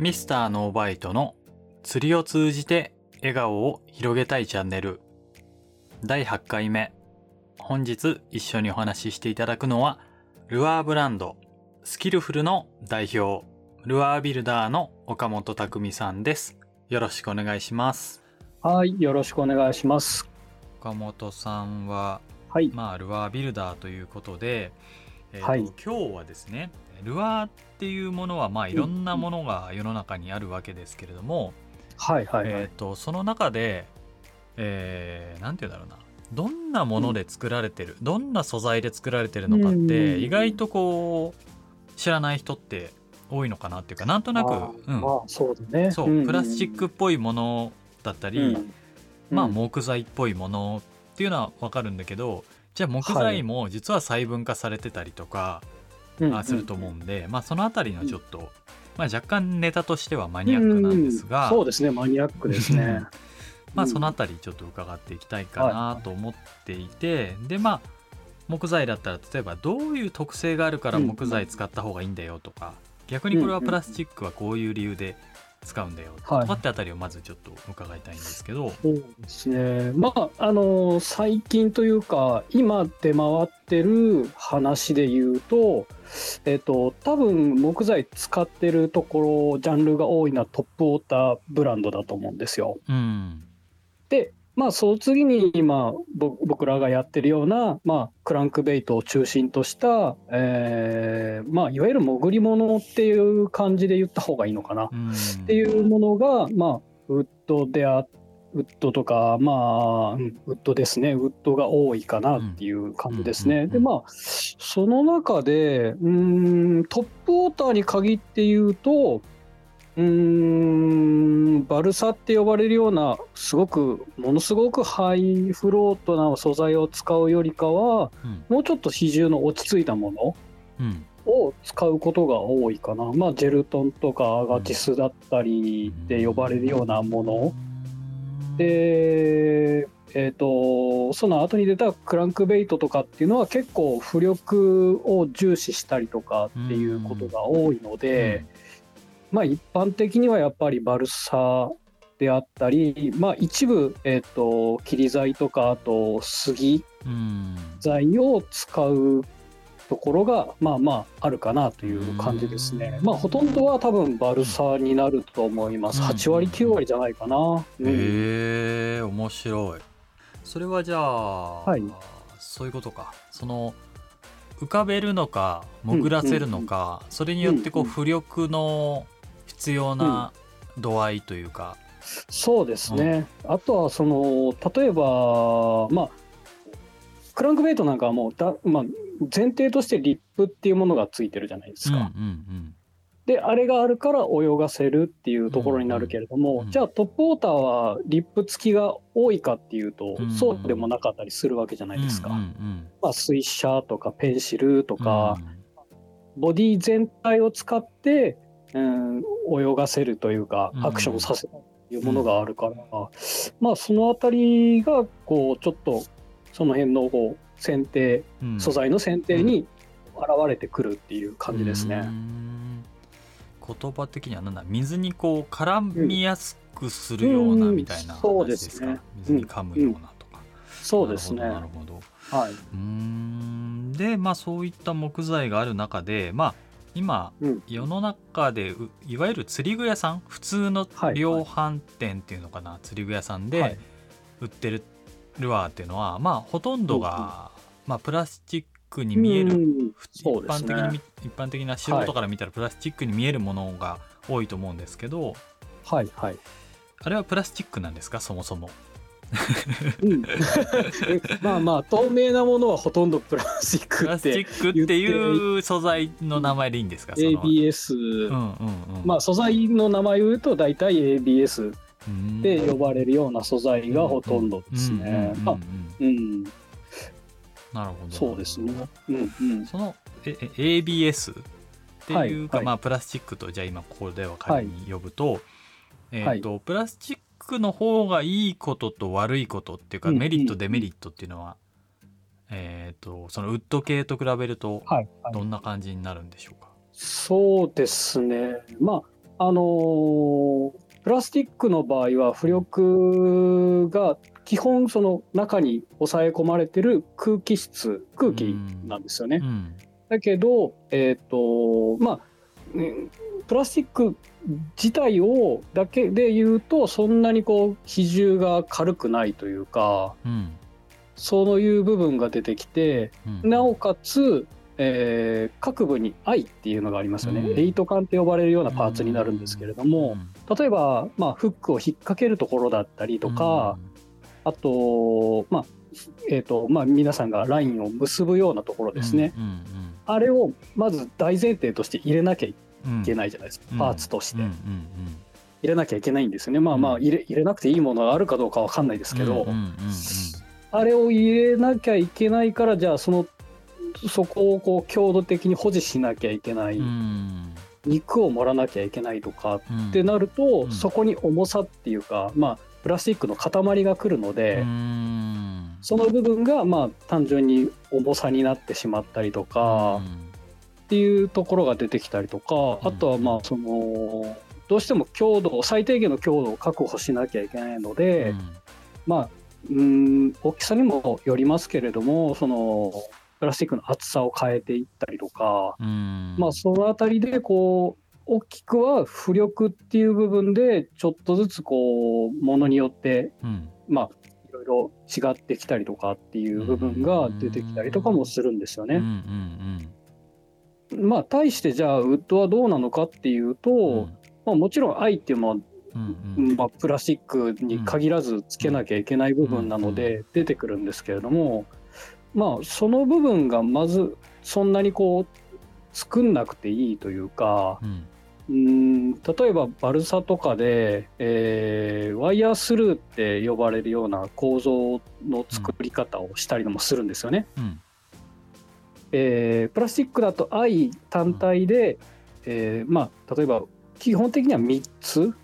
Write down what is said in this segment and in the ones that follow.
ミスターノーバイトの釣りを通じて笑顔を広げたいチャンネル。第8回目。本日一緒にお話ししていただくのはルアーブランド。スキルフルの代表。ルアービルダーの岡本匠さんです。よろしくお願いします。はい、よろしくお願いします。岡本さんははい、まあ、ルアービルダーということで、えーとはい。今日はですねルアーっていうものはまあいろんなものが世の中にあるわけですけれども、はい、はい、はい。えー、とその中で、えーなんて言うんだろうな。どんなもので作られてる、どんな素材で作られてるのかってうん。意外とこう知らない人って多いのかなっていうかなんとなく、うん。まあ、そうだね。そう、んん。プラスチックっぽいものだったり、うん。まあうん木材っぽいものっていうのはわかるんだけどじゃあ木材も実は細分化されてたりとか、うんあすると思うんで、まあそのあたりのちょっと、まあ、若干ネタとしてはマニアックなんですが、うん。そうですね、マニアックですね。まあうん。そのあたりちょっと伺っていきたいかなと思っていて、でまあ木材だったら例えばどういう特性があるから木材使った方がいいんだよとか、逆にこれはプラスチックはこういう理由で使うんだよとはいかってあたりをまずちょっと伺いたいんですけど、そうですね。まあ、あの、最近というか、今出回ってる話で言うと、えっと、多分木材使ってるところ、ジャンルが多いのはトップウォーターブランドだと思うんですよ。うんで、まあ、その次に今、ぼ僕らがやってるような、まあ、クランクベイトを中心とした、えーまあ、いわゆる潜り物っていう感じで言った方がいいのかな。うんっていうものが、まあ、ウッドであ、ウッドとか、まあ、うんウッドですね。ウッドが多いかなっていう感じですね。で、まあ、その中で、うーん、トップウォーターに限って言うと、うーん、バルサって呼ばれるような、すごく、ものすごくハイフロートな素材を使うよりかは、うん。もうちょっと比重の落ち着いたものうん。を使うことが多いかな。まあ、ジェルトンとかアガティスだったりで呼ばれるようなもの。で、えっ、と、その後に出たクランクベイトとかっていうのは結構浮力を重視したりとかっていうことが多いので、まあ一般的にはやっぱりバルサであったり、まあ一部、えっ、と、切り材とか、あと杉うん材を使うところがまあまああるかなという感じですね。まあほとんどは多分バルサになると思います。うん。8割9割じゃないかな。うん。へえ面白い。それはじゃあ、はい。そういうことか。その浮かべるのか潜らせるのか、それによってこううんうん。浮力の必要な度合いというか、そうですね。あとはその例えばまあクランクベイトなんかはもうだ、まあ、前提としてリップっていうものがついてるじゃないですか。うんうんであれがあるから泳がせるっていうところになるけれども、うんうん。じゃあトップウォーターはリップ付きが多いかっていうと、うん。そうでもなかったりするわけじゃなうんいですか。うんうんまあ、スイッシャーとかペンシルとうん。か、ボディ全体を使って、うん、泳がせるというかうん。アクションさせるというものがあるから、まあそのあたりがこうちょっとその辺のこう選定うん。素材の選定に現れてくるっていう感じですうね。ん。言葉的にはなんだ水にこう絡みやすくするようなうん。みたいなそう話ですか、ね水に噛むようなとか、そうですね。なるほど。はい。うーん。でまあそういった木材がある中でまあ今うん。世の中でういわゆる釣り具屋さん？普通のはい。量販店っていうのかな、釣り具屋さんはでい。売ってるルアーっていうのは、まあほとんどが、まあ、プラスチックに見える、うん一般的に一般的な素人から見たらプラスチックに見えるものが多いと思うんですけどはい。はい。あれはプラスチックなんですか？そもそも。うん。まあまあ透明なものはほとんどプラスチックってっていう素材の名前でいいんですか？その。ABS、うんうんうん。まあ素材の名前を言うと大体 ABS うん。で呼ばれるような素材がほとんどですね。なるほど。そうですね。うんうん。そのええ ABS っていうか、はいはい。まあプラスチックとじゃあ今ここでは仮に呼ぶと、えっ、と、プラスチックの方がいいことと悪いことっていうか、うんうんメリットデメリットっていうのは、えっ、とそのウッド系と比べるとはい、はい。どんな感じになるんでしょうか？そうですね。まあ、あのープラスチックの場合は浮力が基本その中に抑え込まれてる空気質空気なんですよね。うんだけど、えっ、と、まあ、ねプラスチック自体をだけで言うと、そんなにこう、比重が軽くないというか、うん。そういう部分が出てきて、うん。なおかつ、えー各部に愛っていうのがありますよね。うん。エイト管って呼ばれるようなパーツになるんですけれども、例えば、まあ、フックを引っ掛けるところだったりとか、あと、まあ、えっ、と、まあ、皆さんがラインを結ぶようなところですね。うん。あれをまず大前提として入れなきゃいうんうんけないじゃないですか、うん。パーツとして、うんうん入れなきゃいけないんですよね。まあまあうん。入れ入れなくていいものがあるかどうかわかんないですけど、うんうんうんあれを入れなきゃいけないからじゃあそのそこをこう強度的に保持しなきゃいけない、うん。うん肉を盛らなきゃいけないとかうん。ってなると、うん。そこに重さっていうかまあプラスチックの塊が来るので、うん。その部分がまあ単純に重さになってしまったりとか、っていうところが出てきたりとか、うん。あとはまあそのどうしても強度を最低限の強度を確保しなきゃいけないので、まあうん大きさにもよりますけれどもそのプラスチックの厚さを変えていったりとか、うん。まあそのあたりでこう大きくは浮力っていう部分でちょっとずつこうものによってうん。まあいろいろ違ってきたりとかっていう部分が出てきたりとかもするんですよね。うんうんまあ対してじゃあウッドはどうなのかっていうと、うん。まあ、もちろん愛っていうのは、うんうん。まあ、プラスチックに限らずつけなきゃいけない部分なので出てくるんですけれども、まあその部分がまずそんなにこう作んなくていいというかうん。うん例えばバルサとかで、えーワイヤースルーって呼ばれるような構造の作り方をしたりもするんですよね。うんえープラスチックだと愛単体で、えーまあ例えば基本的には3つ、うん。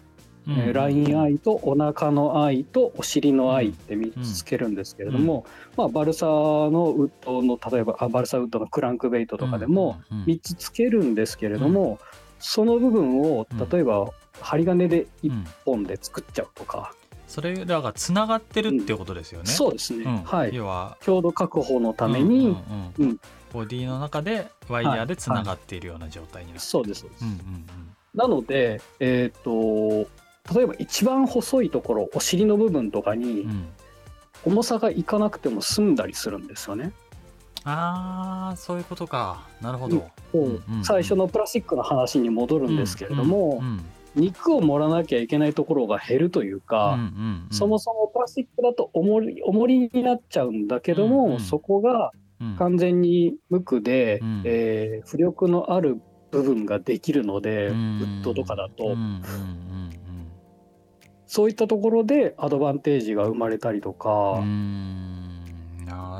えーラインアイとお腹のアイとお尻のアイって3つつけるんですけれども、まあ、バルサのウッドの例えばあバルサウッドのクランクベイトとかでもうんうん3つつけるんですけれども、その部分をうん例えば針金で1うん本で作っちゃうとか、それらがつながってるっていうことですよね。そうですね、うん。はい。要は強度確保のために、うんうんうん。うんボディの中でワイヤーでつながっているような状態になってそうですそうです、うんうんなので、えっ、と、例えば一番細いところ、お尻の部分とかにん。重さがいかなくても済んだりするんですよね。ああそういうことか。なるほど。こううんうん最初のプラスチックの話に戻るんですけれども、うんうん肉を盛らなきゃいけないところが減るというか、うんうんうん。そもそもプラスチックだと重り重りになっちゃうんだけども、うんうんそこがうん完全に無垢で、うん。えー浮力のある部分ができるので、うん。ウッドとかだと、そういったところでアドバンテージが生まれたりとか。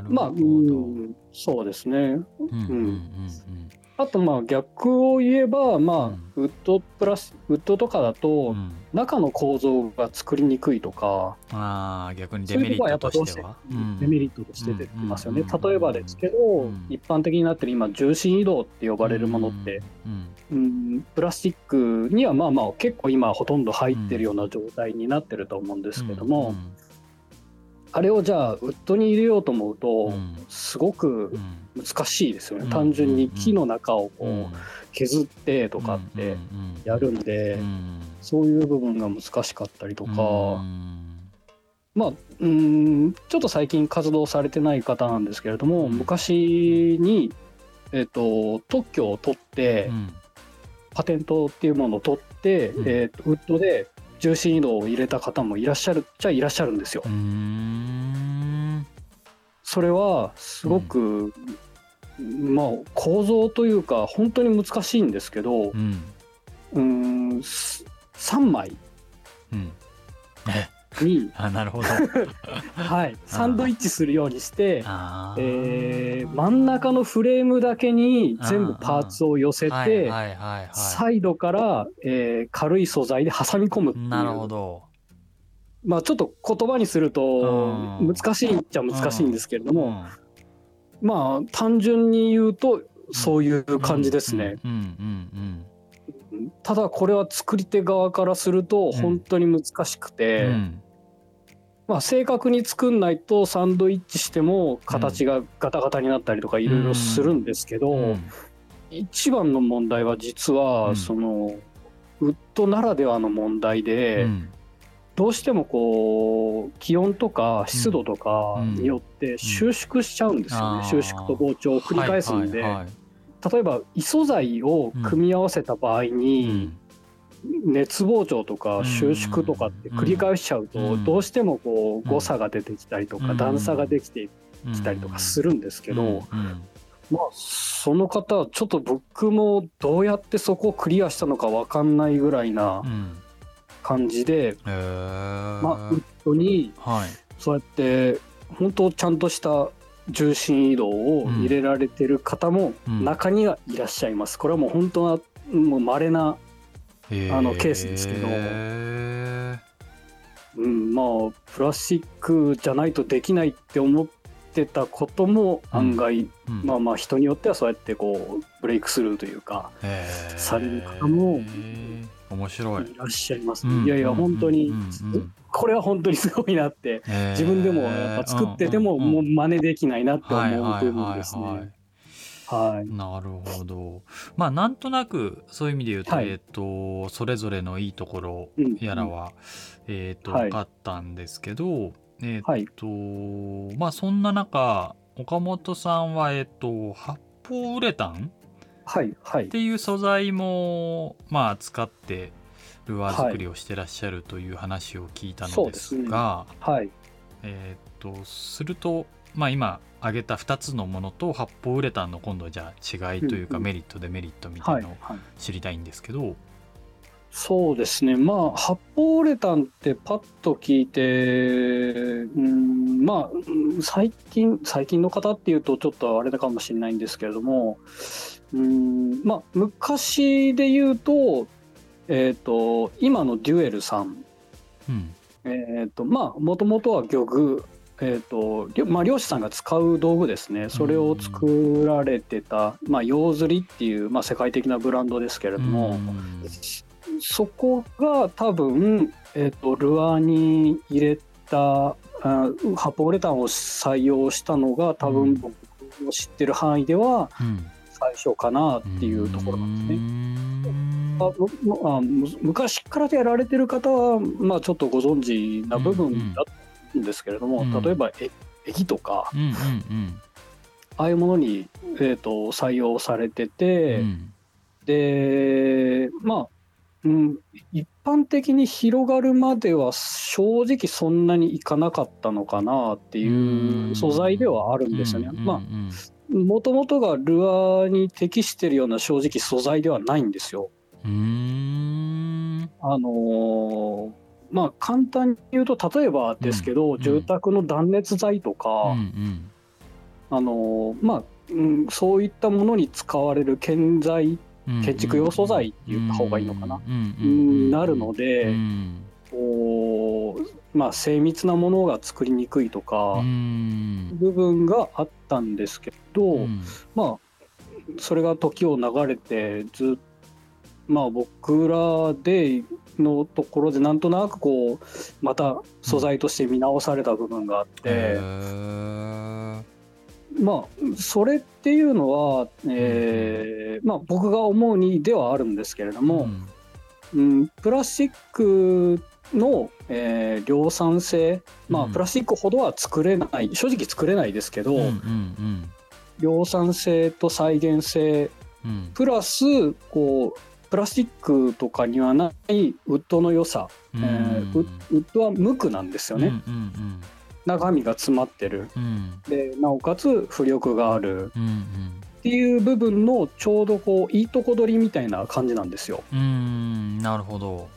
まあ、うん、そうですね。うんうん。うんあと、まあ、逆を言えば、まあ、ウッドプラス、ウッドとかだうと、んうん。中の構造が作りにくいとか、ああ逆にデメリットっぱどうしては。うん。デメリットとして出てきますよね。うん例えばですけどうん、一般的になってる今、重心移動って呼ばれるものって、うんうん、プラスチックにはまあまあ結構今ほとんど入ってるような状態になってると思うんですけども、あれをじゃあウッドに入れようと思ううと、ん。すごくうん。難しいですよね。うん。単純に木の中をこう削ってとかってやるんで、うん。そういう部分が難しかったりとか、うん。まあうんちょっと最近活動されてない方なんですけれども、うん。昔に、えっと特許を取って、うん。パテントっていうものを取って、うん。えっとウッドで重心移動を入れた方もいらっしゃるっちゃいらっしゃるんですよ。それはすごく、まあ構造というか本当に難しいんですけどうん。うん。す3枚うん。えに、あなるほど。はい、サンドイッチするようにして、あえー真ん中のフレームだけに全部パーツを寄せて、サイドから、えー軽い素材で挟み込むっていい。うなるほど。まあちょっと言葉にするとうん難しいっちゃ難しいんですけれども、うんまあ単純に言うとそういう感じですね。うんうんただこれは作り手側からすると本当に難しくて、うんまあ、正確に作んないとサンドイッチしても形がガタガタになったりとかいろいろするんですけど、うん。一番の問題は実は、うん。そのウッドならではの問題で、うん。どうしてもこう気温とか湿度とかによって収縮しちゃうんですよね、うん。収縮と膨張を繰り返すんで、例えば異素材を組み合わせた場合うに、ん熱膨張とか収縮とかって繰り返しちゃうと、うん。どうしてもこう誤差が出てきたりとか、うん。段差ができてきたりとかするんですけど、うん。まあその方はちょっと僕もどうやってそこをクリアしたのか分かんないぐらいなうん。感じで、まあウッドにはい。そうやって本当ちゃんとした重心移動を入れられてる方もうん。中にはいらっしゃいます。これはもう本当はもう稀な、あのケースですけど。へうん、まあプラスチックじゃないとできないって思ってたことも案外、ーうん。まあまあ人によってはそうやってこうブレイクスルーというかされる方も面白い。いらっしゃいます、うん。いやいや本当に、これは本当にすごいなって自分でもやっぱ作っててももう真似できないなって思う部分ですねはい。はい。なるほど。まあなんとなくそういう意味で言うと、はいえっ、とそれぞれのいいところうんやらは、えっ、とはい分かったんですけど、えっ、はい。とまあそんな中岡本さんはえっ、と発泡ウレタンはい。はいっ。ていう素材もまあ使ってルアー作りをしてらっしゃるという話を聞いたのですが、はい。えーっとすると、まあ、今挙げた2つのものと発泡ウレタンの今度はじゃあ違いというかメリットデメリットみたはいいのを。はい。知りたいんですけど、そうですね。まあ、発泡ウレタンってパッと聞いて、うん、まあ、うん最近、最近の方っていうとちょっとあれだかもしれないんですけれども、うん、まあ、昔で言うと、えっ、と、今のデュエルさん、うんえっ、と、まあ、もともとは漁具、えっ、と、まあ、漁師さんが使う道具ですね。それを作られてた、まあ、用釣りっていう、まあ、世界的なブランドですけれども、うんそこが多分、えっとルアーに入れたあ発泡ウレタンを採用したのが多うん。分僕の知ってる範囲ではうん。最初かなっていうところなんですね。ねあ昔からやられてる方は、まあ、ちょっとご存知な部分だとんですけれども、うん。例えばえ液とかうんうんああいうものに、えー、と採用されてうて、ん。でまあ、うん、一般的に広がるまでは正直そんなにいかなかったのかなっていう素材ではあるんですよね。まあもともとがルアーに適してるような正直素材ではないんですよ。うーん。あのーまあ簡単に言うと例えばですけど、うん住宅の断熱材とか、うんうん。あのーまあ、うん、そういったものに使われる建材うん建築用素材って言った方がいいのかなうんうにんなるので、うん。こうまあ、精密なものが作りにくいとかうん。部分があったんですけど、うん。まあそれが時を流れてずっまあ僕らでのところでなんとなくこうまた素材として見直された部分があって、まあそれっていうのは、えーまあ、僕が思うにではあるんですけれども、うん、プラスチックの、えー量産性、まあ、うん。プラスチックほどは作れない正直作れないですけど、量産性と再現性うん。プラスこうプラスチックとかにはないウッドの良さ、うん。えーウッドは無垢なんですよね、うんうん中身が詰まってる。うん。でなおかつ浮力がある。うんっていう部分のちょうどこういいとこ取りみたいな感じなんですよ。うん。うんなるほど。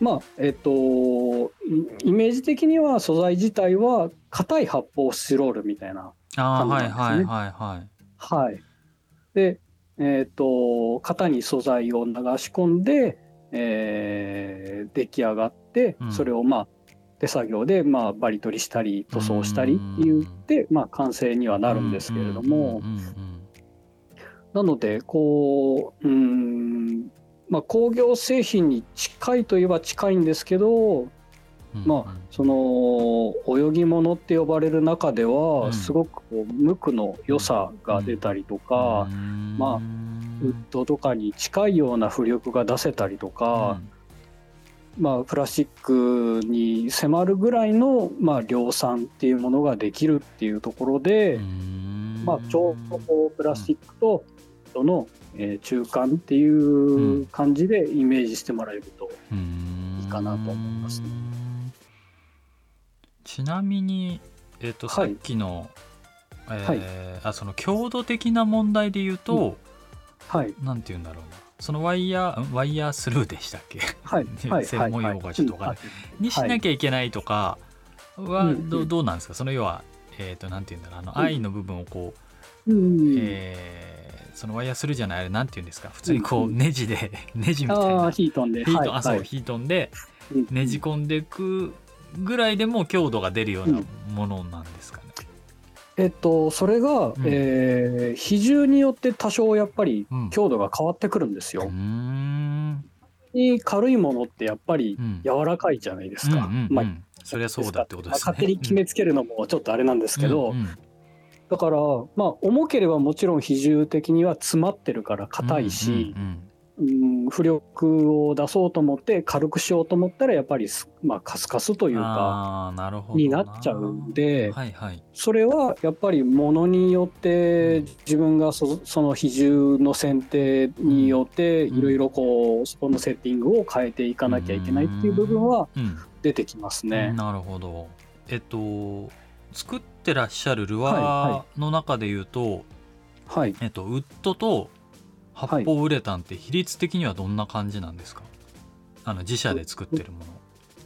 まあえっとイイメージ的には素材自体は硬い発泡スチロールみたいな感じなんですね。はいはいはい。はい。で、えっ、と、型に素材を流し込んで、えー出来上がって、うん。それをまあ、手作業で、まあ、バリ取りしたり、塗装したりって言って、まあ、完成にはなるんですけれども、なので、こう、うーん、まあ、工業製品に近いといえば近いんですけど、うんまあその泳ぎ物って呼ばれる中でうん。はすごくこう無垢の良さが出たりとか、まあウッドとかに近いような浮力が出せたりとか、まあ、プラスチックに迫るぐらいの、まあ、量産っていうものができるっていうところで、まあ、ちょうどこうプラスチックとの、えー中間っていう感じでイメージしてもらえると、いいかなと思いますねちなみに、えっとさはい。っきの、えーはい。あその強度的な問題で言うと、はい。なんて言うんだろうな。そのワイヤーんワイヤースルーでしたっけ？はい。はい。専門用語がちょっとわかい。にしなきゃいけないとかはうん。うん。どどうなんですか？その要は、えっとなんて言うんだろう。あのうん。愛の部分をこう、うん。えーそのワイヤースルーじゃないあれなんて言うんですか？普通にこううん。ネジで ネジみたいあな。あヒートンで。ヒートン、はいそうヒートンでうん。ねじ込んでいくぐらいでも強度が出るようなものなんですかね。えっとそれが、んえー比重によって多少やっぱりうん強度が変わってくるんですよ。んに軽いものってやっぱりうん柔らかいじゃないですか。うんうんうんまあそりゃそうだってことですね。勝手に決めつけるのもちょっとあれなんですけど、うんうんだからまあ重ければもちろん比重的には詰まってるから硬いし、うんうんうん浮力を出そうと思って軽くしようと思ったらやっぱりす、まあ、カスカスというかあーなるほどになっちゃうんではいはい。それはやっぱりものによって自分がそその比重の選定によってうん。いろいろこうそこのセッティングを変えていかなきゃいけないっていう部分はうん。出てきますね。なるほど。えっと作ってらっしゃるルはいアはーの中で言うと、はい、えっとウッドと発泡ウレタンって比率的にはどんな感じなんですか？あの自社で作ってるもの。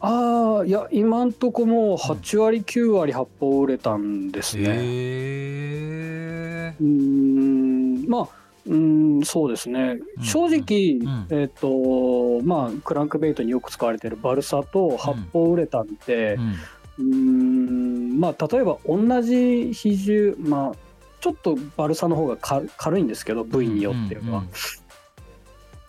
ああいや今んとこもう8割9割発泡ウレタンですね。へえうーんまあうーんそうですねうん正直、んえっ、とまあクランクベイトによく使われてるバルサと発泡ウレタンってうんうーんまあ例えば同じ比重まあちょっとバルサの方がか軽いんですけど部位によっては、うんうん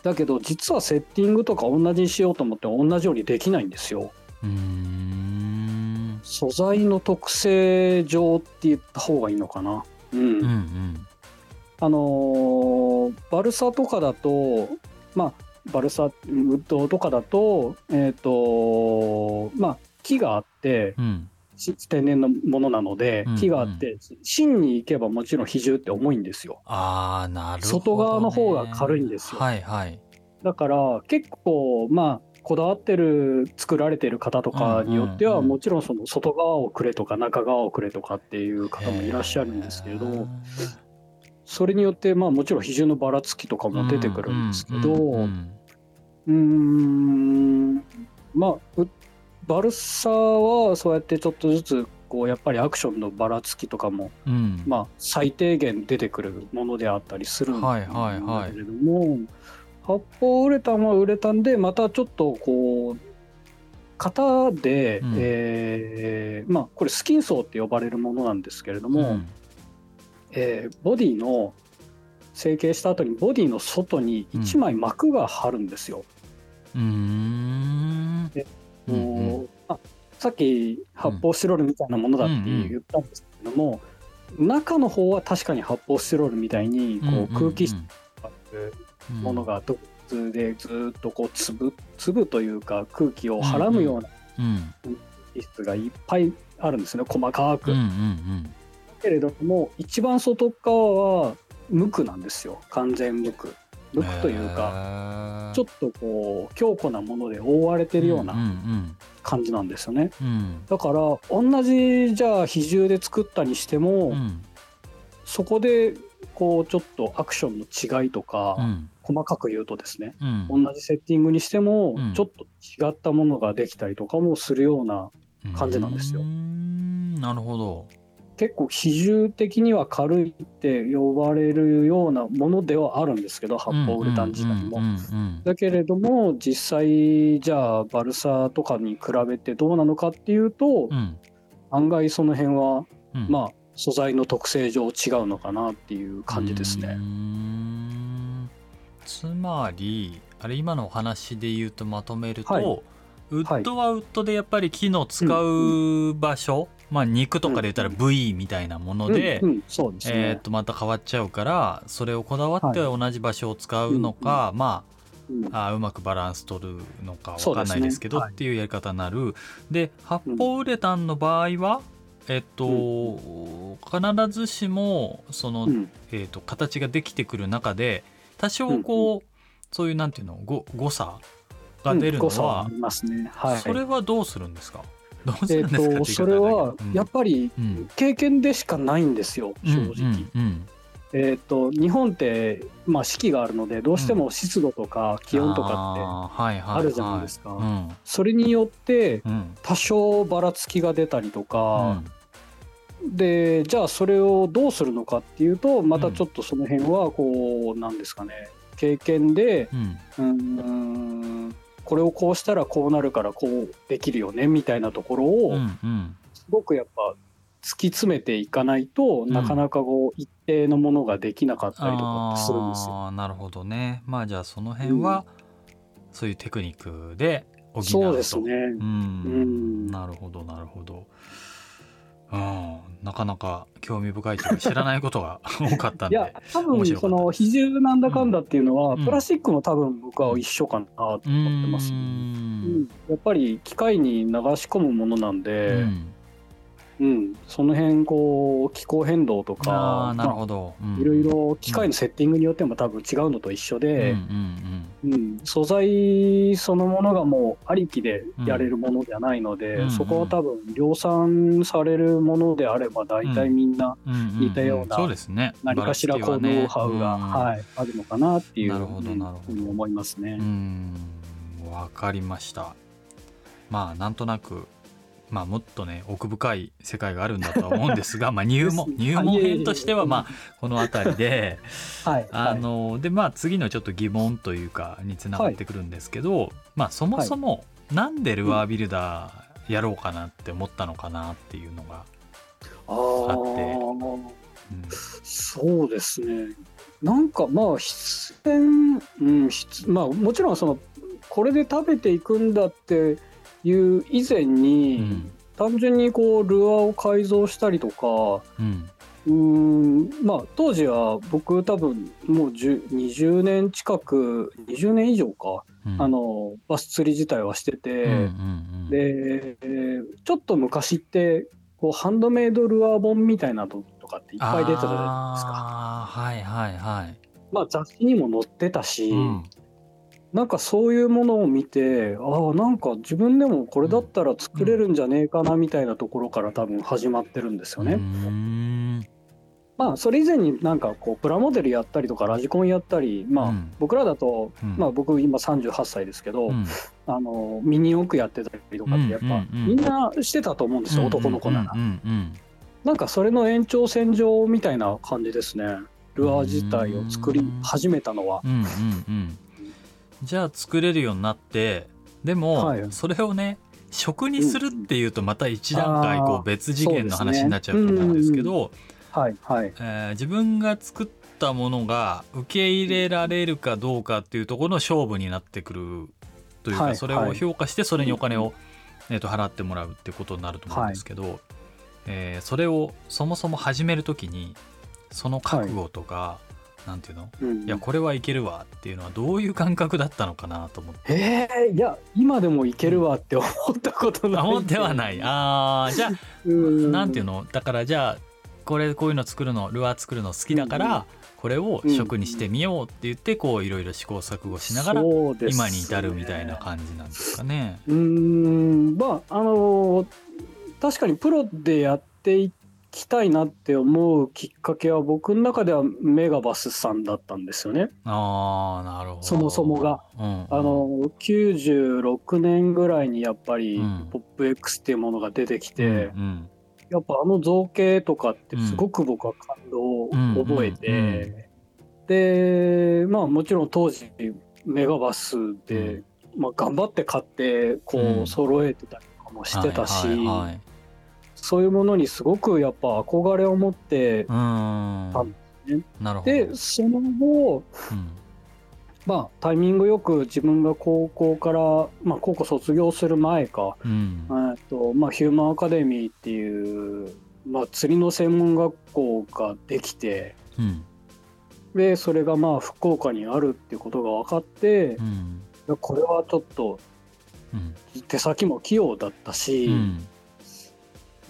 だけど実はセッティングとか同じにしようと思って同じようにできないんですよ。うーん。素材の特性上って言った方がいいのかな。うん、うんうん。あのーバルサとかだとまあバルサウッドとかだとえっ、とまあ木があってうん。し天然のものなのでうん木があって芯に行けばもちろん比重って重いんですよ。ああなるほど、ね、外側の方が軽いんですよ。はいはい。だから結構まあこだわってる作られてる方とかによってはもちろんその外側をくれとか中側をくれとかっていう方もいらっしゃるんですけれどそれによってまあもちろん比重のばらつきとかも出てくるんですけど、うんまあうバルサはそうやってちょっとずつこうやっぱりアクションのばらつきとかもうん。まあ最低限出てくるものであったりするんだはいはいはいけれども、発泡ウレタンはウレタンでまたちょっとこう型で、うん。えーまあこれスキン層って呼ばれるものなんですけれども、うん。えーボディの成形した後にボディの外に1枚膜が張るんですよ。うーん。でうんあさっき発泡スチロールみたいなものだって言ったんですけども、中の方は確かに発泡スチロールみたいにこう空気質があるものが独特でずっとこう粒粒というか空気をはらむようなうん物質がいっぱいあるんですね細かく。けれども一番外側は無垢なんですよ。完全無垢。無垢というか、かちょっとこう強固なもので覆われてるよううんうなん。感じなんですよね。うん。だから同じじゃあ比重で作ったにしても、うん。そこでこうちょっとアクションの違いとか、うん。細かく言うとですねうん。同じセッティングにしても、うん。ちょっと違ったものができたりとかもするような感じなんですよ。なるほど結構比重的には軽いって呼ばれるようなものではあるんですけど発泡ウレタン自体も。だけれども実際じゃあバルサとかに比べてどうなのかっていうと、うん。案外その辺はうん。まあ素材の特性上違うのかなっていう感じですね。ん。つまりあれ今のお話で言うとまとめると、はい。ウッドはウッドでやっぱり木の使う場所、まあ肉とかで言ったら部位みたいなもので、また変わっちゃうからそれをこだわって同じ場所を使うのか、まうん。ああうまくバランス取るのかそうですね。わかんないですけどはい。っていうやり方になる。で発泡ウレタンの場合は、えっと、必ずしもその、うん。えー、と形ができてくる中で多少こう、そういうなんていうのご誤差が出るのははあ、りますね。はい。それはどうするんですか？えっるんですかと、それはやっぱりうん。経験でしかないんですよ、正直。えっと、日本って、まあ、四季があるので、どうしても湿度とか気温とかって、あるじゃないですか。うん。それによってうん。多少ばらつきが出たりとうか、ん。で、じゃあそれをどうするのかっていうと、またちょっとその辺は、こう、なんですかね、経験で、うん。うーん、これをこうしたらこうなるからこうできるよねみたいなところを、うんうんすごくやっぱ突き詰めていかないと、んなかなかこう一定のものができなかったりとかするんですよ。あーなるほどねまあじゃあその辺は、そういうテクニックで補うとそうですね。ううんん。なるほどなるほどうんなかなか興味深いというか知らないことが多かったんでいや、多面分その比重なんだかんだっていうのは、うん。プラスチックも多分僕は一緒かなと思ってます。うん。ん。やっぱり機械に流し込むものなんうで、ん。うん。その辺こう気候変動とあかあなるほど、うん。いろいろ機械のセッティングによっても多分違うのと一緒うんうんで、うん。素材そのものがもうありきでやれるものじゃないので、うん。そこは多分量産されるものであれば大体みんなうんうんうん似たようなそうですね。何かしらこうノウハウが、はい、あるのかなっていうふうに思いますね。う。ん。わかりました。まあなんとなくまあもっとね奥深い世界があるんだとは思うんですが まあ入門入門編としてはまあこの辺りで はい、あのでまあ次のちょっと疑問というかにつながってくるんですけど、まあそもそもなんでルアービルダーやろうかなって思ったのかなっていうのが、ああって。ーうんそうですね。なんかまあ必然、うん、必まあもちろんそのこれで食べていくんだっていう以前に、うん。単純にこうルアーを改造したりとかうん。んまあ当時は僕多分もう10 20年近く20年以上か、うん。あのバス釣り自体はしてて、うんうんうんでえーちょっと昔ってこうハンドメイドルアー本みたいなのとかっていっぱい出てたじゃないですか。はいはいはい、まあ雑誌にも載ってたし、うんなんかそういうものを見てああなんか自分でもこれだったら作れるんじゃねえかなみたいなところから多分始まってるんですよね。まあそれ以前になんかこうプラモデルやったりとかラジコンやったりまあ、うん。僕らだと、うん。まあ僕今38歳ですけど、うん。あのミニ四駆やってたりとかってやっぱ、みんなしてたと思うんですよ、男の子なら。なんかそれの延長線上みたいな感じですね。ルアー自体を作り始めたのは。じゃあ作れるようになってでも、はい。それをね食にするっていうとまた一段階こう別次元の話になっちゃうと思うんですけど、自分が作ったものが受け入れられるかどうかっていうところの勝負になってくるというか、はいそれを評価してそれにお金を、えー、と払ってもらうってことになると思うんですけど、えーそれをそもそも始めるときにその覚悟とか、なんていうの？うんいやこれはいけるわっていうのはどういう感覚だったのかなと思って。えー、いや今でもいけるわって思ったことない。思ってはない。あーじゃあうんなんていうの？だからじゃあこれこういうの作るのルアー作るの好きだから、うんうんこれを食にしてみようって言ってこういろいろ試行錯誤しながら今に至るみたいな感じなんですかね。うーんまああの確かにプロでやっていきたいなって思うきっかけは僕の中ではメガバスさんだったんですよね。ああなるほど。そもそもが。うんうん、あの96年ぐらいにやっぱりうん。ポップ X っていうものが出てきて、うんうん。やっぱあの造形とかってすごく僕は感動を覚えて、うんうんうん。でまあもちろん当時メガバスで、うん。まあ、頑張って買ってこうん。う揃えてたりとかもしてたし、はいはいはいそういうものにすごくやっぱ憧れを持って、うーんあね。なるほど。でその後うん。まあタイミングよく自分が高校から、まあ、高校卒業する前か、うん。えーとまあ、ヒューマンアカデミーっていう、まあ、釣りの専門学校ができてうん。でそれがまあ福岡にあるっていうことが分かってう、ん。これはちょっとうん。手先も器用だったし、うん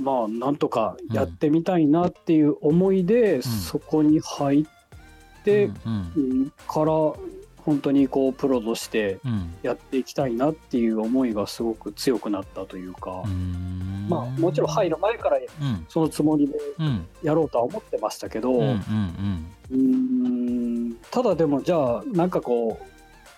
まあなんとかやってみたいなっていう思いで、そこに入って、から本当にこうプロとしてうん。やっていきたいなっていう思いがすごく強くなったというか、うん。まあもちろん入る前からうん。そのつもりでうん。やろうとは思ってましたけど、うんただでもじゃあなんかこう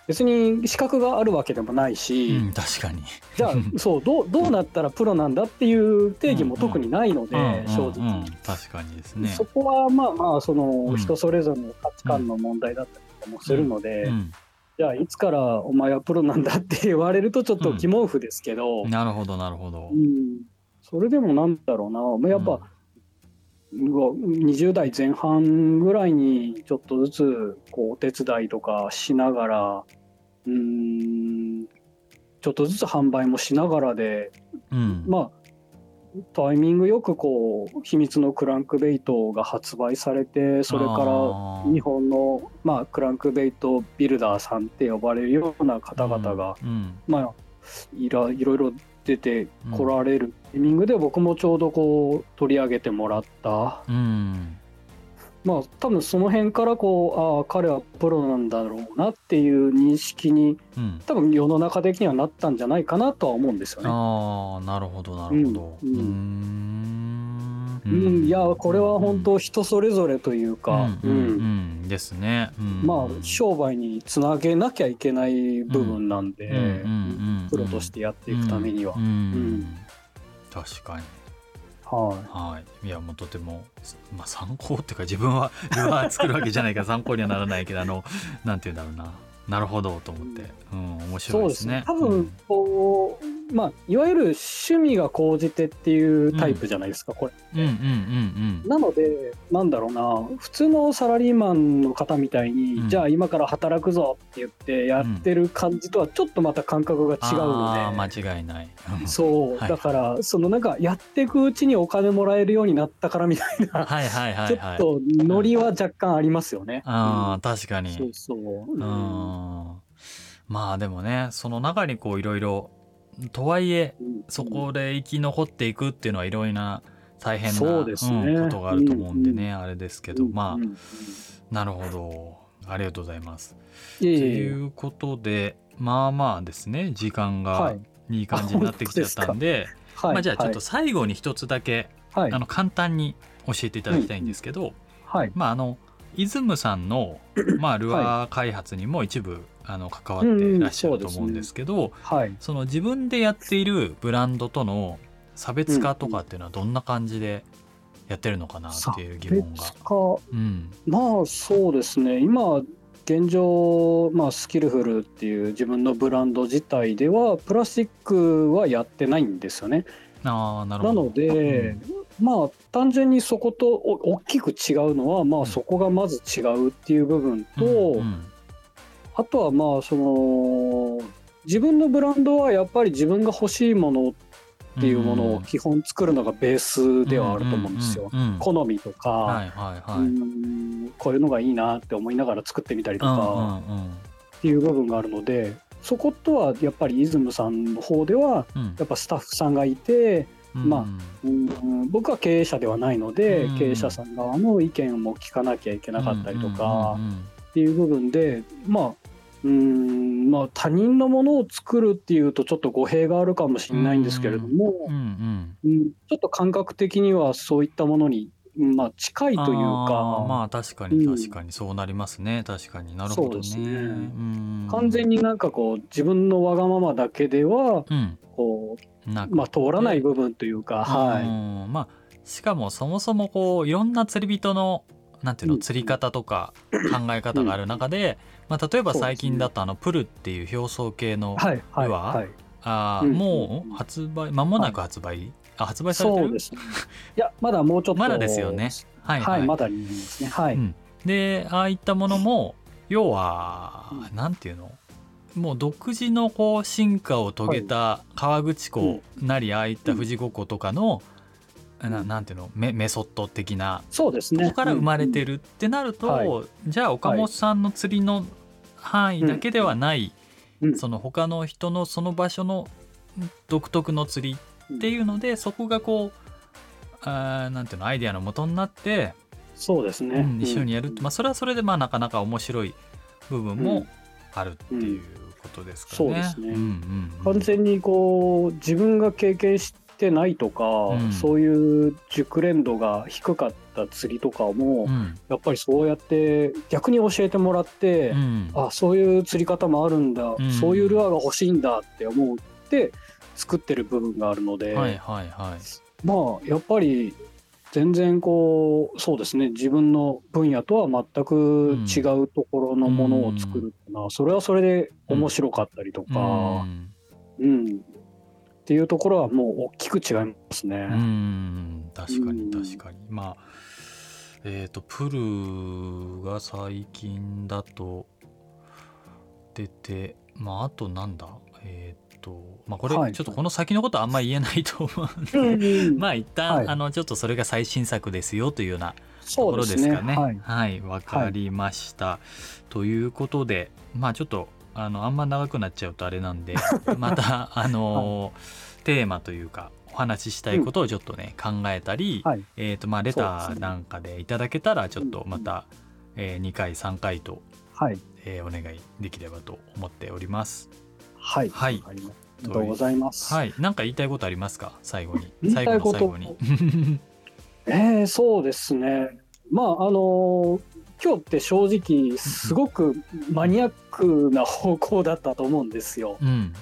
別に資格があるわけでもないし、うん確かに。じゃあ そうどうどうなったらプロなんだっていう定義も特にないので、正直、確かにですね。そこはまあまあそのうん人それぞれの価値観の問題だったりとかもするので、うんじゃあいつからお前はプロなんだって言われるとちょっと疑問符ですけど、なるほどなるほど。うん。それでもなんだろうな。まあやっぱ、20代前半ぐらいにちょっとずつこうお手伝いとかしながらうーんちょっとずつ販売もしながらでうん。まあタイミングよくこう秘密のクランクベイトが発売されてそれからら日本の、まあ、クランクベイトビルダーさんって呼ばれるような方々が、うん。まあいらいろいろ出てこられるタイミングで僕もちょうどこう取り上げてもらった。うん。まあ多分その辺からこうああ彼はプロなんだろうなっていう認識にうん。多分世の中的にはなったんじゃないかなとは思うんですよね。ああなるほどなるほど。うんん。うん、いやこれは本当人それぞれというか、うん。ですね。うん。まあ商売につなげなきゃいけない部分なんで、うんプロとしてやっていくためには。うん。うん。うん。確かに。はい。はい。いやもうとても、まあ、参考っていうか自分はルアー作るわけじゃないから参考にはならないけどあのなんて言うんだろうな。なるほどと思って、うん、面白いでね。そうですすね。多分こう、まあいわゆる趣味が高じてっていうタイプじゃないですか、これ。うんうんうんなのでなんだろうな。普通のサラリーマンの方みたいに、うん。じゃあ今から働くぞって言ってやってる感じとはちょっとまた感覚が違うあので。ー間違いない、うん。そう、はい。だからそのなんかやっていくうちにお金もらえるようになったからみたいな、はいはいはちょい。はいっとノリは若干ありますよね。あー確かに。うんそう。そう。うん。まあでもねその中にこういろいろとはいえうんそこで生き残っていくっていうのはいろいろな大変なね。うんことがあると思うんでね、あれですけど、うんまあうん。うんなるほど。ありがとうございます。ということでまあまあですね時間がはい。いい感じになってきちゃったんで、はいまあ、じゃあちょっと最後に一つだけ、はい。あの簡単に教えていただきたいんですけど、はい。まああのイズムさんの、まあ、ルアー開発にも一部あの関わっていらっしゃると思うんですけど、はい。その自分でやっているブランドとの差別化とかっていうのはどんな感じでやってるのかなっていう疑問が。別化？うんまあそうですね今現状、まあ、スキルフルっていう自分のブランド自体ではプラスチックはやってないんですよね。ああなるほど。なので、まあ単純にそことお大きく違うのは、まあ、そこがまず違うっていう部分と、うんうんあとはまあその自分のブランドはやっぱり自分が欲しいものっていうものを基本作るのがベースではあると思うんですよ。うんうんうんうん好みとか、はいはいはい。うんこういうのがいいなって思いながら作ってみたりとうんかっていう部分があるので、そことはやっぱりイズムさんの方ではやっぱスタッフさんがいて、うん。まあうん僕は経営者ではないので、うん。経営者さん側の意見も聞かなきゃいけなかったりとかっていう部分でまあうんまあ他人のものを作るっていうとちょっと語弊があるかもしれないんですけれども、うんちょっと感覚的にはそういったものに、まあ、近いというか。まあ確かに確かに。そうなりますね、確かに。なるほどね。ね。うん。完全になんかこう自分のわがままだけではうん。こう、まあ、通らない部分というか、はうん。まあしかもそもそもこういろんな釣り人のなんていううん。の釣り方とか考え方がある中で、まあ、例えば最近だとあのプルっていう表層系の、い、はいはいはい。あもう発売間もなく発売、あ発売されてる？そうです。ねいやまだもうちょっと。まだですよね。はいはい、まだになりますね。はい、うん。でああいったものも要は、うん。なんていうの？もう独自のこう進化を遂げた河口湖なりああいった富士五湖とかの、ななんていうの？メメソッド的なそうですね。ここから生まれてる。るってなると、はじゃあ岡本さんの釣りの範囲だけではない、うん。その他の人のその場所の独特の釣りっていうので、そこがこうあーなんていうのアイデアの元になって、そうですね。うん一緒にやるって、まあ、それはそれでまあなかなか面白い部分もあるっていうことですかね。そうですね。んうんうん。完全にこう自分が経験してないとか、うん。そういう熟練度が低かった釣りとかも、うん。やっぱりそうやって逆に教えてもらって、うん。あそういう釣り方もあるんだ、ん。そういうルアーが欲しいんだって思って作ってる部分があるので、はいはいはい。まあやっぱり全然こうそうですね。自分の分野とは全く違うところのものを作るっていうのは、それはそれで面白かったりとか、うん。うん。っていうところはもう大きく違いますね。うん。確かにうん。確かに、まあえっ、とプルが最近だと出てまああとなんだ？えっ、とまあこれはいちょっとこの先のことはあんまり言えないと思うんで、うん まあ一旦、はいあのちょっとそれが最新作ですよというようなところですすね。かね。はい。はい、わかりました。ということで、まあちょっとあのあんま長くなっちゃうとあれなんで、また あのーテーマというかお話ししたいことをちょっとね、考えたり、はいえっ、とまあレターなんかでいただけたらちょっとまた、えー2回3回と、はい。えーお願いできればと思っております。はい。はいありがとうございます。はい、なんか言いたいことありますか？最後に。言い最たいこと後の最後に。えー、そうですね。まああのー今日って正直すごくマニアックな方向だったと思うんですよ。うん、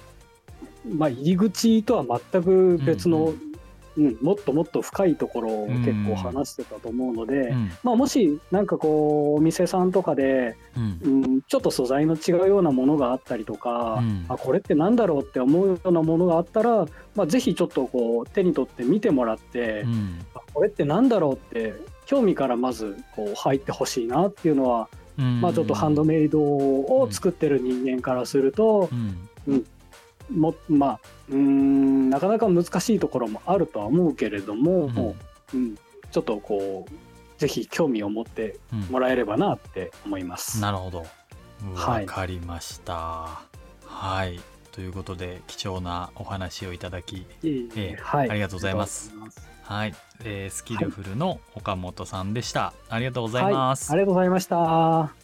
まあ入り口とは全く別の、ううんんもっともっと深いところを結構話してたと思うので、うん、まあもしなんかこうお店さんとかで、うん、うん、ちょっと素材の違うようなものがあったりとか、うん。あこれってなんだろうって思うようなものがあったら、まあ、ぜひちょっとこう手に取って見てもらって、うん、あこれってなんだろうって興味からまずこう入ってほしいなっていうのは、うん、まあ、ちょっとハンドメイドを作ってる人間からすると、うん、もまあうーんなかなか難しいところもあるとは思うけれども、うんちょっとこうぜひ興味を持ってうんもらえればなって思います。なるほど。はいわかりました。はい。ということで貴重なお話をいただき、いえいえええはい、ありがとうございますはい、えースキルフルの岡本さんでした。ありがとうございます。はい、ありがとうございました。